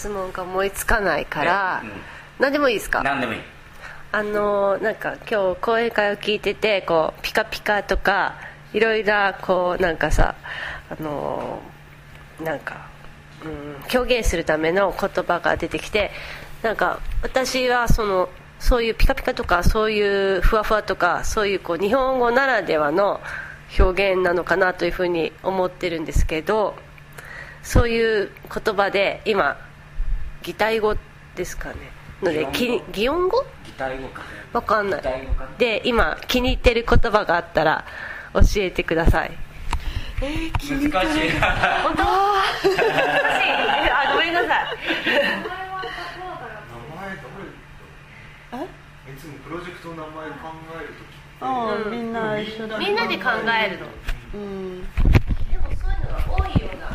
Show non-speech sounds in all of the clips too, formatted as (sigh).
質問が思いつかないから、うん。何でもいいですか？何でもいい。あのなんか今日講演会を聞いててこうピカピカとかいろいろこうなんかさあのなんか、うん、表現するための言葉が出てきてなんか私はそのそういうピカピカとかそういうふわふわとかそういうこう日本語ならではの表現なのかなというふうに思ってるんですけどそういう言葉で今擬態語ですかね。ので擬音語？き擬音語？擬態語か。わかんない。擬態語か。で今気に入ってる言葉があったら教えてください。難しい。な本当？難しい。(laughs) あごめんなさい。名前どれいつもプロジェクトの名前考えるときああみんな一緒だみんなで考えるの。うん。でもそういうのが多いような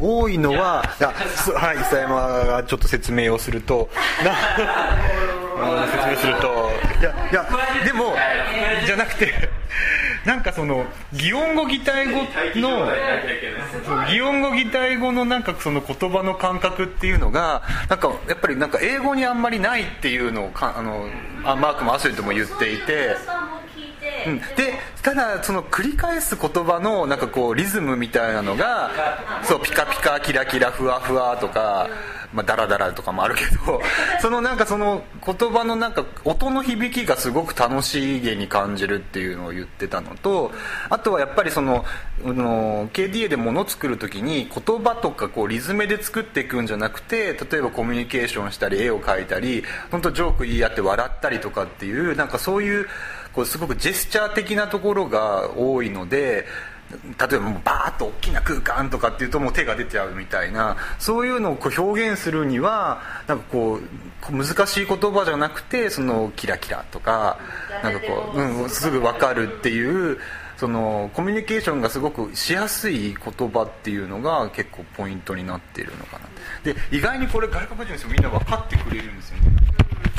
多いのは (laughs) はい伊佐山がちょっと説明をすると。(laughs) (laughs) 説明すると。いやいやでもじゃなくてなんかその擬音語擬態語の擬音語擬態語のなんかその言葉の感覚っていうのがなんかやっぱりなんか英語にあんまりないっていうのをかあのあマークもアスリートも言っていて。うん。でただその繰り返す言葉のなんかこうリズムみたいなのがそうピカピカキラキラふわふわとか、まあ、ダラダラとかもあるけど (laughs) そのなんかその言葉のなんか音の響きがすごく楽しげに感じるっていうのを言ってたのとあとはやっぱりそのあの KDA で物を作る時に言葉とかこうリズムで作っていくんじゃなくて例えばコミュニケーションしたり絵を描いたり本当ジョーク言い合って笑ったりとかっていうなんかそういうこうすごくジェスチャー的なところが多いので例えばもうバーッと大きな空間とかっていうともう手が出ちゃうみたいなそういうのをこう表現するにはなんかこう難しい言葉じゃなくてそのキラキラとかなんかこう、うん、すぐ分かるっていうそのコミュニケーションがすごくしやすい言葉っていうのが結構ポイントになっているのかな。で意外にこれ外国人の人みんな分かってくれるんですよね。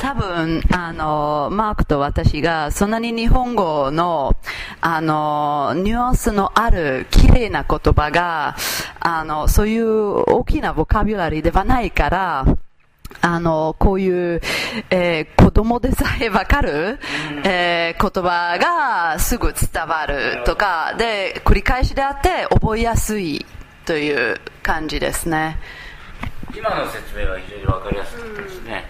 多分あのマークと私がそんなに日本語のあのニュアンスのある綺麗な言葉があのそういう大きなボカビュラリーではないからあのこういう、えー子供でさえわかる、えー言葉がすぐ伝わるとかで繰り返しであって覚えやすいという感じですね。今の説明は非常に分かりやすかったですね、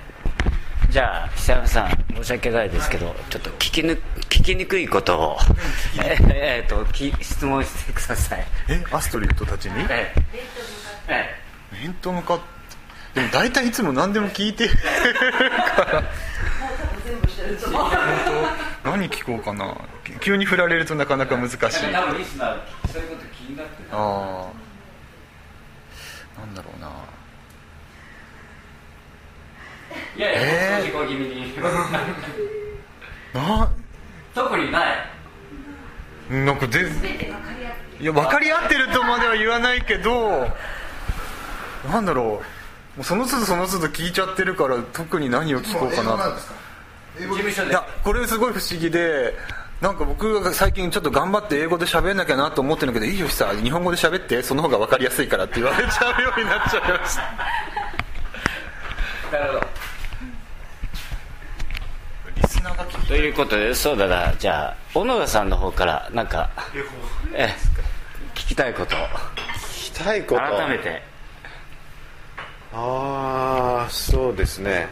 じゃあ久山さん申し訳ないですけどちょっと聞きぬ聞きにくいことをえーえーとき質問してください。えアストリッドたちに？ええ。え面と向かって。でも大体いつも何でも聞いてるから。何聞こうかな。急に振られるとなかなか難しい。え多分リスナーそういうこと気になってる。ああなんだろうないやいや、えー？正直気味に。な？特にない。なんか全いや分かり合ってるとまでは言わないけどなんだろう。もうその都度その都度聞いちゃってるから特に何を聞こうかな。と事務所で。いやこれすごい不思議でなんか僕が最近ちょっと頑張って英語で喋んなきゃなと思ってるけどいいよさ日本語で喋ってその方が分かりやすいからって言われちゃうようになっちゃいました。(laughs) なるほどリスナーが聞きということでそうだな。じゃあ小野田さんの方からなんかええ聞きたいこと。を聞きたいこと？改めて。ああそうですね。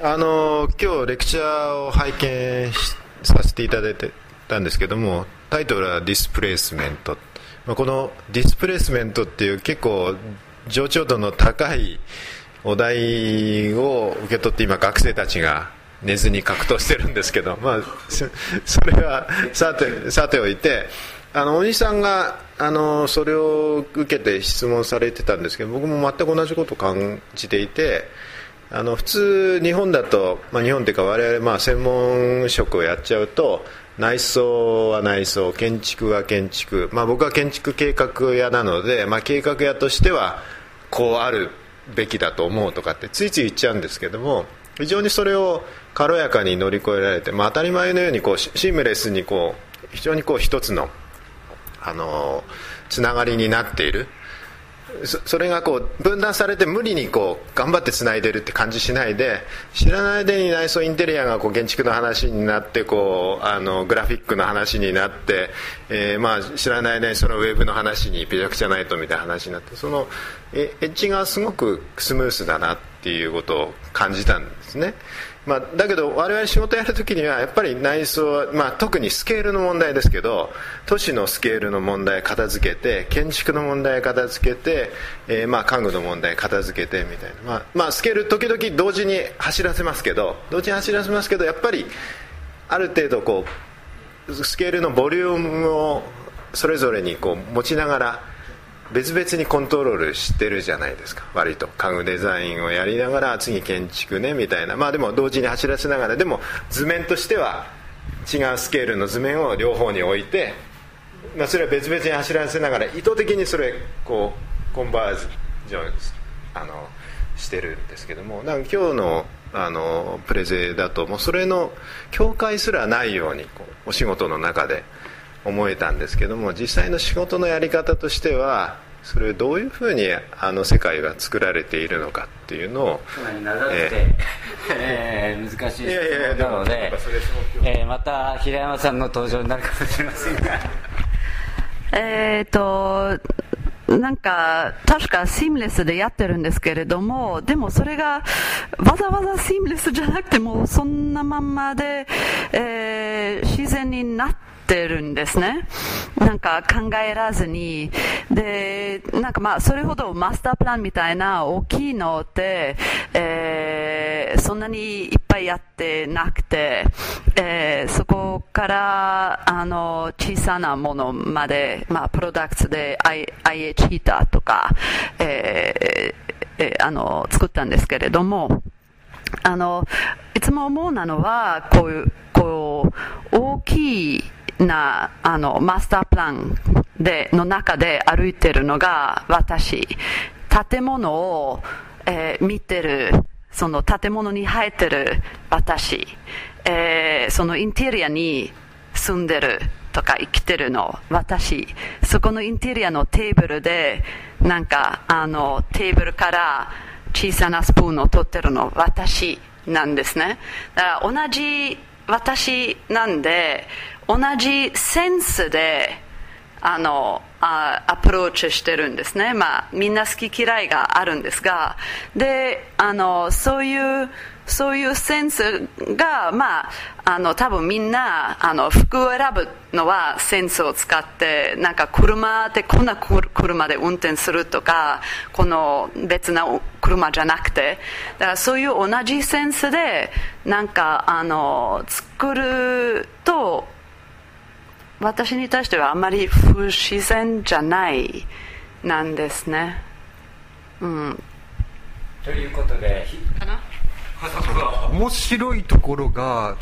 あの今日レクチャーを拝見しさせていただいてたんですけどもタイトルは「ディスプレイスメント」まあこの「ディスプレイスメント」っていう結構上長度の高いお題を受け取って今学生たちが寝ずに格闘してるんですけど、まあ、それはさてさておいてあのお兄さんがあのそれを受けて質問されてたんですけど僕も全く同じことを感じていてあの普通日本だと、まあ、日本というか我々まあ専門職をやっちゃうと内装は内装建築は建築、まあ、僕は建築計画屋なので、まあ、計画屋としてはこうあるべきだと思うとかってついつい言っちゃうんですけども非常にそれを軽やかに乗り越えられて、まあ、当たり前のようにこうシームレスにこう非常にこう一つの、あのつながりになっている。それがこう分断されて無理にこう頑張ってつないでるって感じしないで知らない間に内装インテリアがこう建築の話になってこうあのグラフィックの話になって、えーまあ、知らない間にそのウェブの話にピジャクチャナイトみたいな話になってそのエッジがすごくスムースだなっていうことを感じたんですね。まあ、だけど我々仕事やるときにはやっぱり内装は、まあ、特にスケールの問題ですけど都市のスケールの問題片付けて建築の問題片付けて、えーまあ家具の問題片付けてみたいな、まあまあ、スケール時々同時に走らせますけど同時に走らせますけどやっぱりある程度こうスケールのボリュームをそれぞれにこう持ちながら別々にコントロールしてるじゃないですか。割と。家具デザインをやりながら次建築ねみたいな。まあでも同時に走らせながら。でも図面としては違うスケールの図面を両方に置いて、まあ、それは別々に走らせながら意図的にそれこうコンバージョンあのしてるんですけども。なんか今日のあのプレゼだともうそれの境界すらないようにこうお仕事の中で思えたんですけども実際の仕事のやり方としてはそれをどういうふうにあの世界が作られているのかっていうのをつまり長くて、ええ。ー難しい質問なのでえーまた平山さんの登場になるかもしれませんが。(laughs) えっと、なんか、確かシームレスでやってるんですけれども、でもそれがわざわざシームレスじゃなくても、そんなまんまで、えー自然になっててるんですね。なんか考えらずに。で、なんかまあ、それほどマスタープランみたいな大きいのって、えーそんなにいっぱいやってなくて、えーそこから、あの、小さなものまで、まあ、プロダクツで I- IH ヒーターとか、えーえーあの、作ったんですけれども、あの、いつも思うなのは、こういう、こう、大きいな、あの、マスタープランで、の中で歩いてるのが私。建物を、えー見てる、その建物に生えてる私。えーそのインテリアに住んでるとか生きてるの私。そこのインテリアのテーブルで、なんか、あの、テーブルから、小さなスプーンを取ってるの私なんですねだから同じ私なんで同じセンスであのあアプローチしてるんですね、まあ、みんな好き嫌いがあるんですが。であのそういうそういうセンスが、まあ、あの多分みんなあの服を選ぶのはセンスを使ってなんか車でこんな車で運転するとかこの別な車じゃなくて。だからそういう同じセンスでなんかあの作ると私に対してはあまり不自然じゃないなんですね。うん、ということでひかな？面白いところが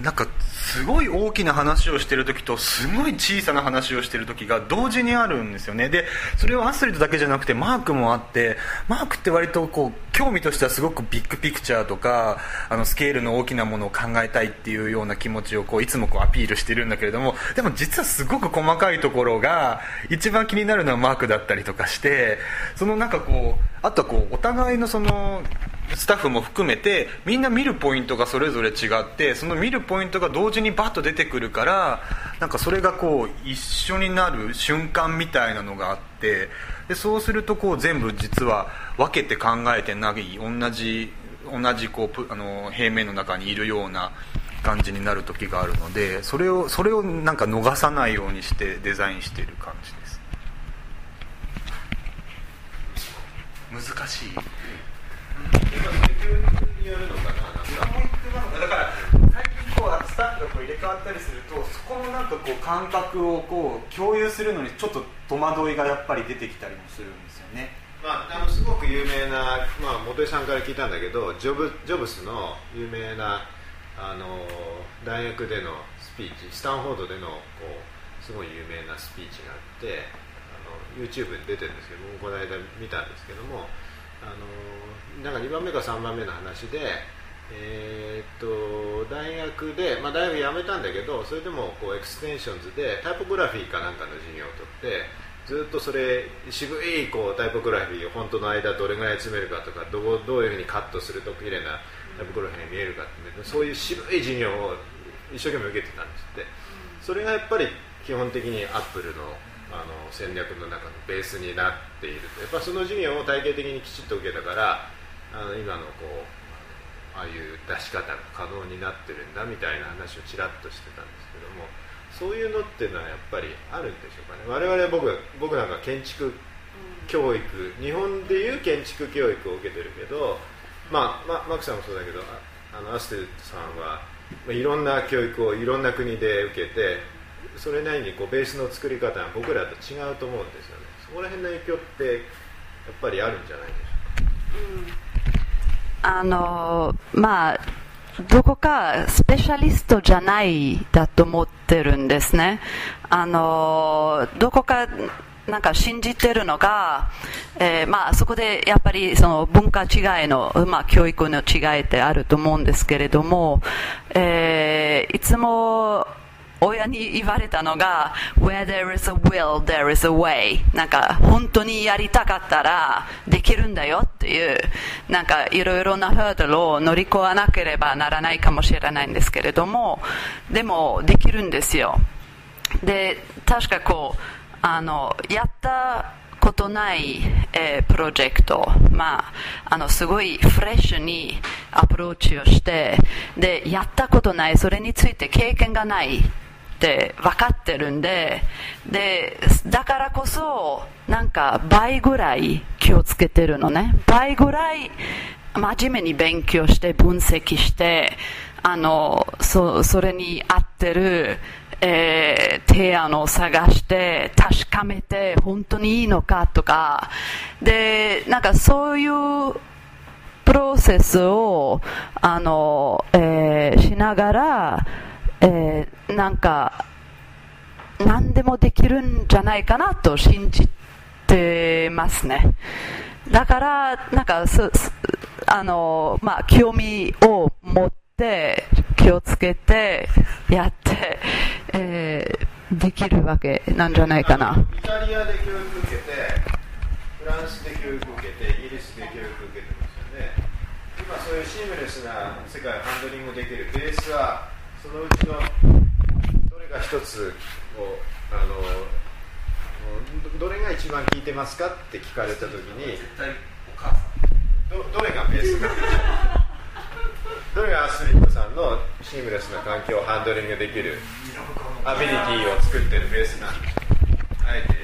なんかすごい大きな話をしてる時とすごい小さな話をしてる時が同時にあるんですよね。でそれはアスリートだけじゃなくてマークもあってマークって割とこう興味としてはすごくビッグピクチャーとかあのスケールの大きなものを考えたいっていうような気持ちをこういつもこうアピールしてるんだけれどもでも実はすごく細かいところが一番気になるのはマークだったりとかしてそのなんかこうあとはこうお互いのそのスタッフも含めてみんな見るポイントがそれぞれ違ってその見るポイントが同時にバッと出てくるからなんかそれがこう一緒になる瞬間みたいなのがあってでそうするとこう全部実は分けて考えてない同じ同じこうあの平面の中にいるような感じになる時があるのでそれをそれをなんか逃さないようにしてデザインしている感じです。難しい。だから最近こうスタッフがこう入れ替わったりするとそこのなんかこう感覚をこう共有するのにちょっと戸惑いがやっぱり出てきたりもするんですよね。まあ、あのすごく有名な、まあ、元井さんから聞いたんだけどジョブジョブスの有名なあの大学でのスピーチスタンフォードでのこうすごい有名なスピーチがあってあの YouTube に出てるんですけどもこの間見たんですけどもあのなんか2番目か3番目の話でえーっと大学で、まあ、大学辞めたんだけどそれでもこうエクステンションズでタイポグラフィーかなんかの授業を取ってずっとそれ渋いこうタイポグラフィーをフォントの間どれぐらい詰めるかとかどうどういうふうにカットすると綺麗なタイポグラフィーに見えるかってそういう渋い授業を一生懸命受けてたんですって。それがやっぱり基本的にアップルのあの戦略の中のベースになっているやっぱその授業を体系的にきちっと受けたからあの今のこうああいう出し方が可能になってるんだみたいな話をちらっとしてたんですけどもそういうのっていうのはやっぱりあるんでしょうかね。我々僕僕なんか建築教育日本でいう建築教育を受けてるけど、まあ、まマックさんもそうだけどあのアステルさんは、まあ、いろんな教育をいろんな国で受けてそれなりにこうベースの作り方は僕らと違うと思うんですよね。そこら辺の影響ってやっぱりあるんじゃないでしょうか、あのまあどこかスペシャリストじゃないだと思ってるんですね。あのどこかなんか信じてるのが、えー、まあそこでやっぱりその文化違いの、まあ、教育の違いってあると思うんですけれども、えー、いつも親に言われたのが Where there is a will, there is a way. なんか本当にやりたかったらできるんだよっていうなんかいろいろなハードルを乗り越えなければならないかもしれないんですけれどもでもできるんですよ。で確かこうあのやったことない、えー、プロジェクト、まあ、あのすごいフレッシュにアプローチをしてでやったことないそれについて経験がないって分かってるんででだからこそなんか倍ぐらい気をつけてるのね。倍ぐらい真面目に勉強して分析してあのそそれに合ってるえー、提案を探して確かめて本当にいいのかとか。でなんかそういうプロセスをあの、えー、しながらえー、なんか何でもできるんじゃないかなと信じてますね。だからなんかあの、まあ、興味を持って気をつけてやって、えー、できるわけなんじゃないかな。イタリアで教育受けてフランスで教育受けてイギリスで教育受けてますよね。今そういうシームレスな世界をハンドリングできる。ベースはそのうちのどれが一つをあのどれが一番聞いてますかって聞かれた時に絶対お母さん。どどれがベースかどれがアスリートさんのシームレスな環境をハンドリングできるアビリティを作ってるベースなんです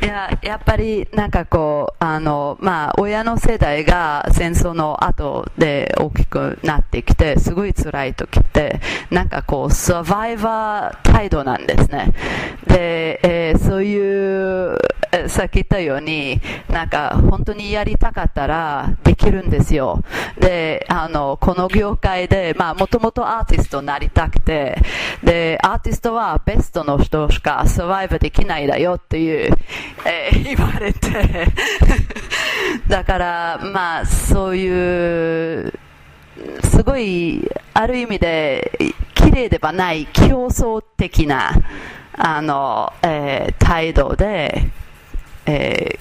いややっぱりなんかこうあの、まあ、親の世代が戦争の後で大きくなってきてすごい辛い時ってなんかこうサバイバー態度なんですね。で、えー、そういうさっき言ったようになんか本当にやりたかったらできるんですよ。であのこの業界でもともとアーティストになりたくて。でアーティストはベストの人しかサバイバーできないだよっていうえー、言われて。(laughs) だからまあそういうすごいある意味で綺麗ではない競争的なあの、えー、態度で、え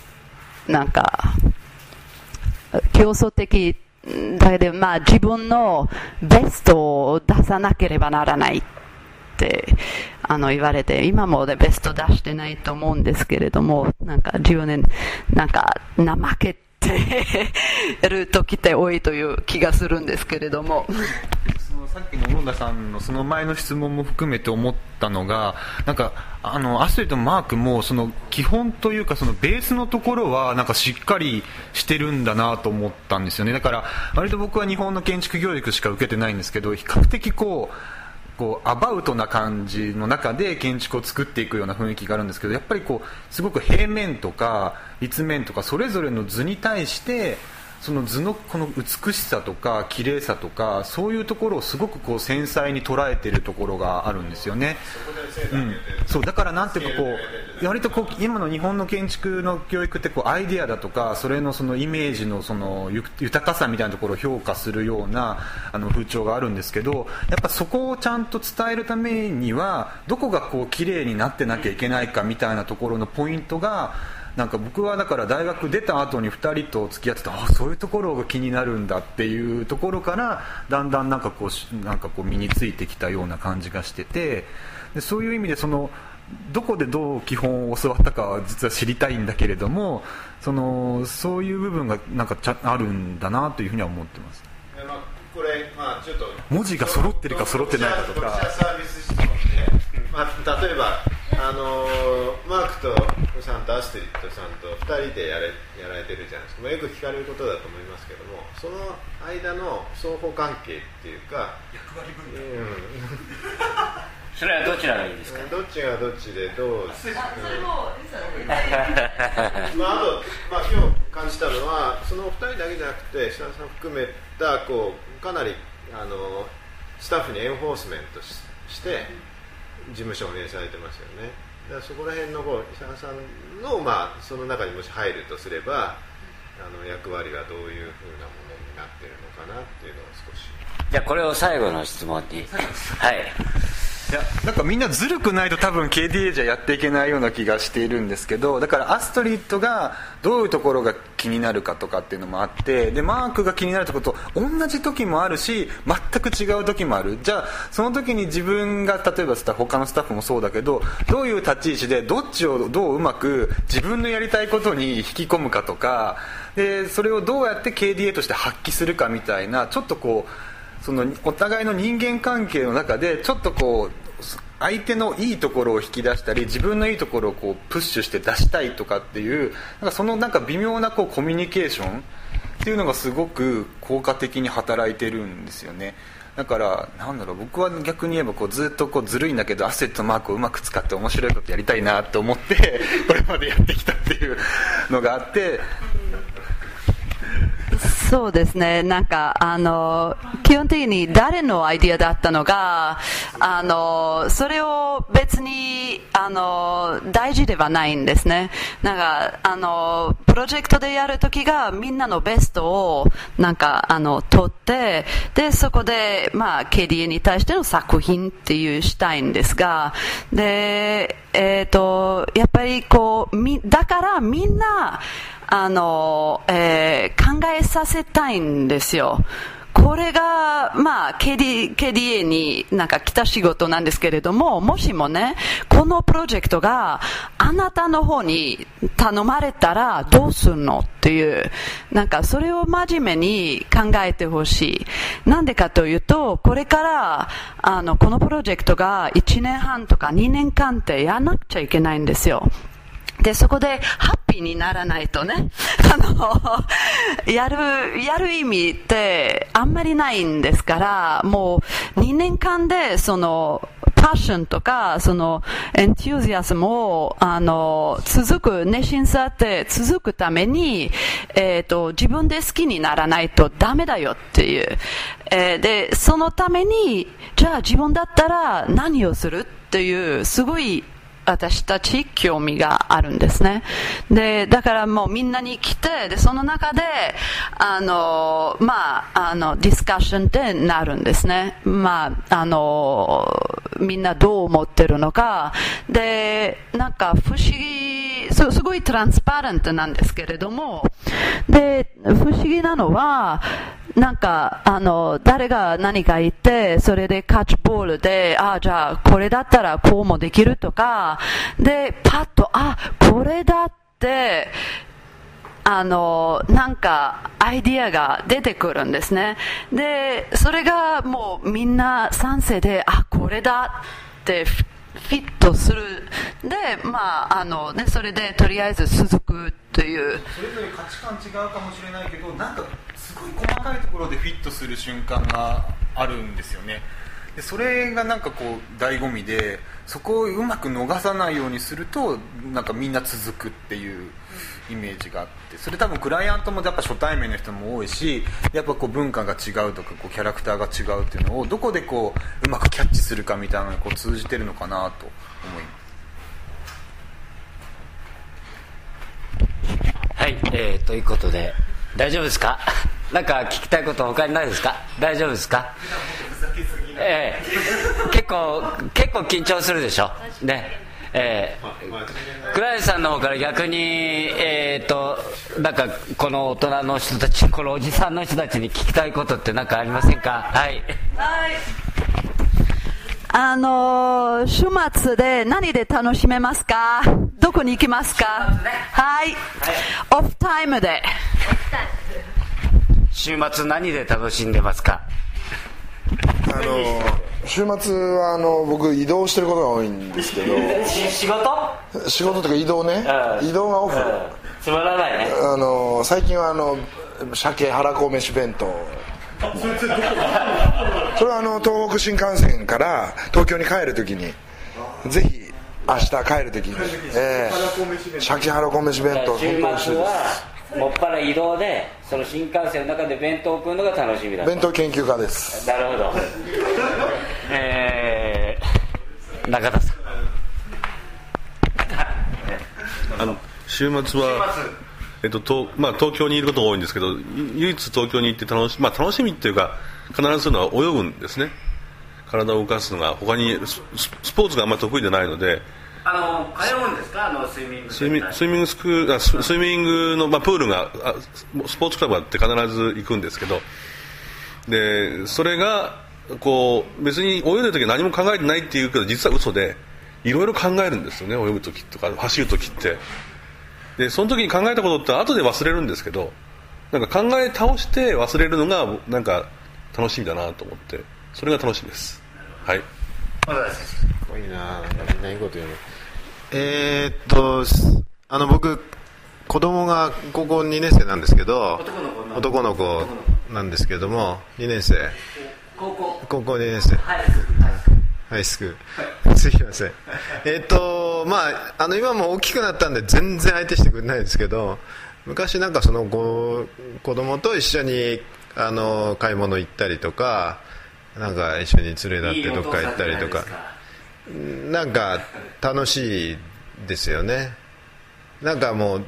ー、なんか競争的だけど、まあ、自分のベストを出さなければならないってあの言われて、今も、ね、ベスト出してないと思うんですけれども、なんか10年、なんか怠けて (laughs) る時って多いという気がするんですけれども。さっきの小野田さんのその前の質問も含めて思ったのがなんかあのアスリートのマークもその基本というかそのベースのところはなんかしっかりしてるんだなと思ったんですよね。だから割と僕は日本の建築教育しか受けてないんですけど比較的こうこうアバウトな感じの中で建築を作っていくような雰囲気があるんですけどやっぱりこうすごく平面とか立面とかそれぞれの図に対してその図のこの美しさとか綺麗さとかそういうところをすごくこう繊細に捉えてるところがあるんですよね、うん、そうだからなんていうかこう割とこう今の日本の建築の教育ってこうアイデアだとかそれのそのイメージのその豊かさみたいなところを評価するようなあの風潮があるんですけどやっぱそこをちゃんと伝えるためにはどこがこう綺麗になってなきゃいけないかみたいなところのポイントがなんか僕はだから大学出た後に2人と付き合っててあそういうところが気になるんだっていうところからだんだんなんかこうなんかこう身についてきたような感じがしててでそういう意味でそのどこでどう基本を教わったかは実は知りたいんだけれどもそのそういう部分がなんかちゃあるんだなというふうには思ってます。これ、まあ、ちょっと文字が揃ってるか揃ってないかとか、まあ、例えばあのマークとさんとアストリッドさんと2人でやれやられてるじゃないですか、まあ、よく聞かれることだと思いますけどもその間の双方関係っていうか役割分担、うん、(laughs) それはどちらがいいですか？どっちがどっちでどう、うん、まあ、あと、まあ、今日感じたのはその2人だけじゃなくて設楽さん含めたこうかなりあのスタッフにエンフォースメントして、事務所を命されてますよねだからそこら辺のこう石原さんの、まあ、その中にもし入るとすればあの役割はどういうふうなものになってるのかなっていうのを少し。じゃあこれを最後の質問に。はいいやなんかみんなずるくないと多分 KDA じゃやっていけないような気がしているんですけどだからアストリッドがどういうところが気になるかとかっていうのもあってでマークが気になるとこと同じ時もあるし全く違う時もあるじゃあその時に自分が例えば他のスタッフもそうだけどどういう立ち位置でどっちをどううまく自分のやりたいことに引き込むかとかでそれをどうやって KDA として発揮するかみたいなちょっとこうそのお互いの人間関係の中でちょっとこう相手のいいところを引き出したり自分のいいところをこうプッシュして出したいとかっていうなんかそのなんか微妙なこうコミュニケーションっていうのがすごく効果的に働いてるんですよね。だからなんだろう僕は逆に言えばこうずっとこうずるいんだけどアセットマークをうまく使って面白いことやりたいなと思ってこれまでやってきたっていうのがあってそうですね、なんか、あの、基本的に誰のアイディアだったのが、あの、それを別に、あの、大事ではないんですね。なんか、あの、プロジェクトでやるときがみんなのベストを、なんか、あの、取って、で、そこで、まあ、KDA に対しての作品っていうしたいんですが、で、えっ、ー、と、やっぱりこう、み、だからみんな、あの、えー、考えさせたいんですよ。これが、まあ、KD、KDA になんか来た仕事なんですけれども、もしもね、このプロジェクトがあなたの方に頼まれたらどうするのっていう、なんかそれを真面目に考えてほしい。なんでかというと、これから、あの、このプロジェクトが1年半とか2年間ってやらなくちゃいけないんですよ。で、そこでハッピーにならないとね、(laughs) あの、やる、やる意味ってあんまりないんですから、もう2年間でその、パッションとか、その、エンテュージアスムを、あの、続く、熱心さって続くために、えっ、ー、と、自分で好きにならないとダメだよっていう。えー、で、そのために、じゃあ自分だったら何をするっていう、すごい私たち興味があるんですね。で、だからもうみんなに来て、で、その中で、あの、まあ、あの、ディスカッションってなるんですね。まあ、あの、みんなどう思ってるのか。で、なんか不思議、すすごいトランスパレントなんですけれども、で、不思議なのは、なんか、あの、誰が何か言って、それでカッチボールで、ああ、じゃあ、これだったらこうもできるとか、で、パッと、あ、これだって、あの、なんか、アイディアが出てくるんですね。で、それがもうみんな賛成で、あ、これだってフィットする。で、まあ、あのね、それでとりあえず続くという。それぞれ価値観違うかもしれないけど、なんか、すごい細かいところでフィットする瞬間があるんですよね。でそれがなんかこう醍醐味でそこをうまく逃さないようにするとなんかみんな続くっていうイメージがあってそれ多分クライアントもやっぱ初対面の人も多いしやっぱこう文化が違うとかこうキャラクターが違うっていうのをどこでこううまくキャッチするかみたいなのに通じてるのかなと思います。はい、えー、ということで大丈夫ですか？(laughs) なんか聞きたいこと他にないですか？大丈夫ですか？ええ。結構結構緊張するでしょ？ね。えー、倉石さんの方から逆にえっ、ー、となんかこの大人の人たちこのおじさんの人たちに聞きたいことって何かありませんか？はい。はい。あのー、週末で何で楽しめますか？どこに行きますか、ね、はい、はい、オフタイムで。週末何で楽しんでますか？あの週末はあの僕移動してることが多いんですけど。仕事？仕事とか移動ね、うん、移動がオフ、うん、つまらないね。あの最近はあの鮭はらこ飯弁当。それはあの東北新幹線から東京に帰るときにぜひ明日帰るときに、えー、鮭はらこ飯弁当週末はもっぱら移動でその新幹線の中で弁当を食うのが楽しみだ弁当研究家です。なるほど。えー、中田さん。あの週末はえっととまあ、東京にいることが多いんですけど唯一東京に行って楽し,、まあ、楽しみっていうか必ずするのは泳ぐんですね。体を動かすのが。他にスポーツがあんまり得意でないのであの通うんですか？あのスイミング。スイミスイミングスクールスイミングの、まあ、プールがあスポーツクラブあって必ず行くんですけど。でそれがこう別に泳いでる時は何も考えてないっていうけど実は嘘でいろいろ考えるんですよね泳ぐ時とか走る時って。でその時に考えたことって後で忘れるんですけどなんか考え倒して忘れるのがなんか楽しみだなと思って。それが楽しみです。はい。すごいな。みんないいこと言うねえー、っとあの僕子供が高校2年生なんですけど男の子なんですけども2年生。高校。高校2年生。ハイスクール。すいません。えー、っとまああの今も大きくなったんで全然相手してくれないんですけど昔なんかその子子供と一緒にあの買い物行ったりとかなんか一緒に連れ立ってどっか行ったりとか。なんか楽しいですよね。なんかもう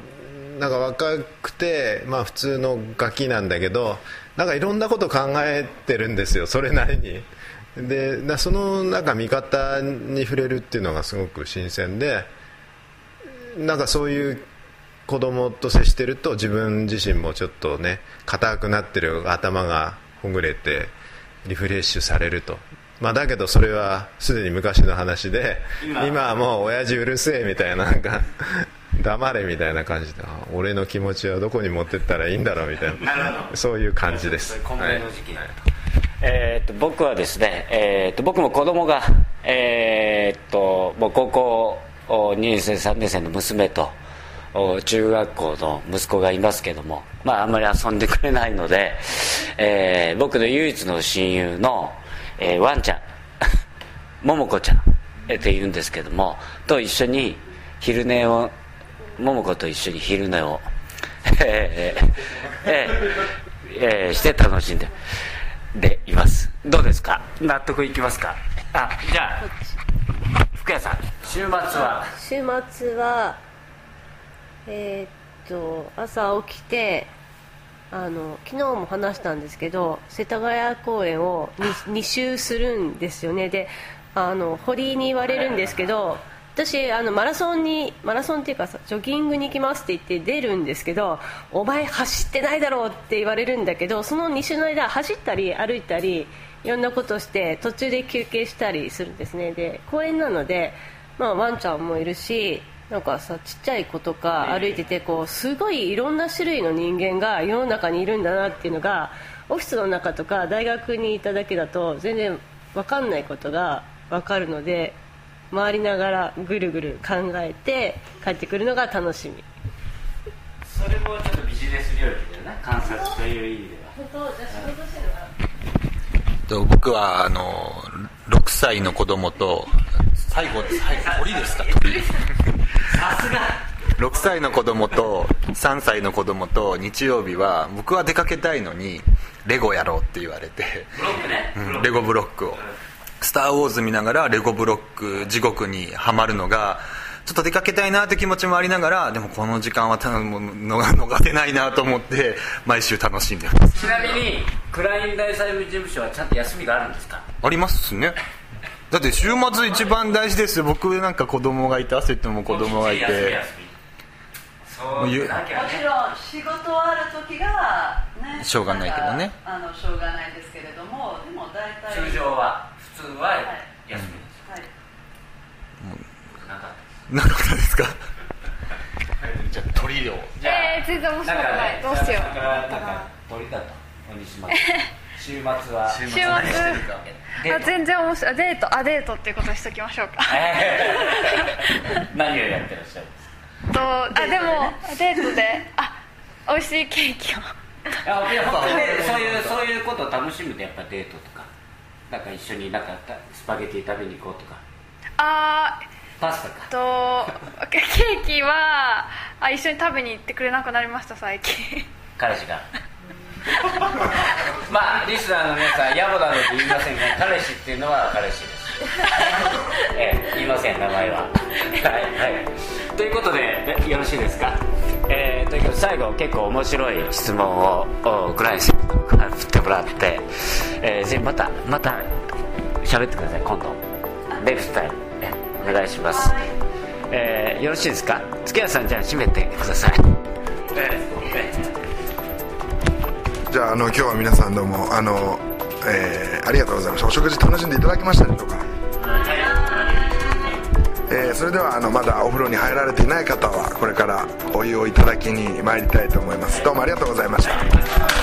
なんか若くて、まあ、普通のガキなんだけどなんかいろんなこと考えてるんですよそれなりに。でそのなんか見方に触れるっていうのがすごく新鮮でなんかそういう子供と接してると自分自身もちょっとね硬くなってる頭がほぐれてリフレッシュされると、まあ、だけどそれはすでに昔の話で今。はもう親父うるせえみたいななんか (laughs) 黙れみたいな感じで俺の気持ちはどこに持ってったらいいんだろうみたいな。そういう感じです、はい。えー、と僕はですね、えー、と僕も子供が、えー、ともう高校2年生3年生の娘と中学校の息子がいますけども、まあ、あんまり遊んでくれないので、えー、僕の唯一の親友の、えー、ワンちゃん (laughs) 桃子ちゃんって言うんですけどもと一緒に昼寝を桃子と一緒に昼寝を (laughs) えー、えー、えー、して楽しんででいます。どうですか？納得いきますか？あじゃあ福谷さん週末は？週末はえー、っと朝起きてあの昨日も話したんですけど世田谷公園を 2, 2周するんですよね。であの堀井に言われるんですけど私あのマラソンにマラソンっていうかさジョギングに行きますって言って出るんですけどお前走ってないだろうって言われるんだけどその2周の間走ったり歩いたりいろんなことをして途中で休憩したりするんですね。で公園なので、まあ、ワンちゃんもいるしなんかさちっちゃい子とか歩いててこうすごいいろんな種類の人間が世の中にいるんだなっていうのがオフィスの中とか大学にいただけだと全然分かんないことが分かるので回りながらぐるぐる考えて帰ってくるのが楽しみ。それもちょっとビジネス領域だよね観察という意味では。本当じゃ仕事してる僕はあの歳の子供と最後最後鳥ですか？鳥さすが。6歳の子供と3歳の子供と日曜日は僕は出かけたいのにレゴやろうって言われて、ブロックね、うんレゴブロックを「スター・ウォーズ」見ながらレゴブロック地獄にはまるのがちょっと出かけたいなって気持ちもありながらでもこの時間はの逃せないなと思って毎週楽しんでます。ちなみにクライン大裁務事務所はちゃんと休みがあるんですか？ありますねだって週末一番大事ですよ。僕なんか子供がいて汗っても子供がいて。もちろん仕事ある時がねしょうがないけどね。あのしょうがないですけれどもでも大体通常は普通は休みです、はい。なんかなかったですか？じゃあ鳥をじゃあえー全然面白くない。どうしよう。なんかなんか鳥だと鬼島。君 (laughs) 週末は。週週末。何してるかあ全然面白い。あデート。あデートっていうことにしときましょうか。(laughs) 何をやってらっしゃるんですか？とあでもデートで。あ美味しいケーキを。いやいや本当にねそういうそういうことを楽しむでやっぱデートとか。なんか一緒になんかスパゲティ食べに行こうとか。あパスタか。ーとケーキはあ一緒に食べに行ってくれなくなりました最近。彼氏が (laughs) まあリスナーの皆さん野暮なので言いませんが彼氏っていうのは彼氏です。(laughs) ええ言いません名前は。はい、はい、ということででよろしいですか？えー、ということで最後結構面白い質問をおクライアントから振ってもらって、えー、ぜひまたまた喋ってください今度。ネクストタイお願いします、えーよろしいですか？月谷さんじゃあ締めてください。えーえーじゃああの今日は皆さんどうもあの、えーありがとうございました。お食事楽しんでいただきましたでしょうか、えーそれではあのまだお風呂に入られていない方はこれからお湯をいただきに参りたいと思います。どうもありがとうございました。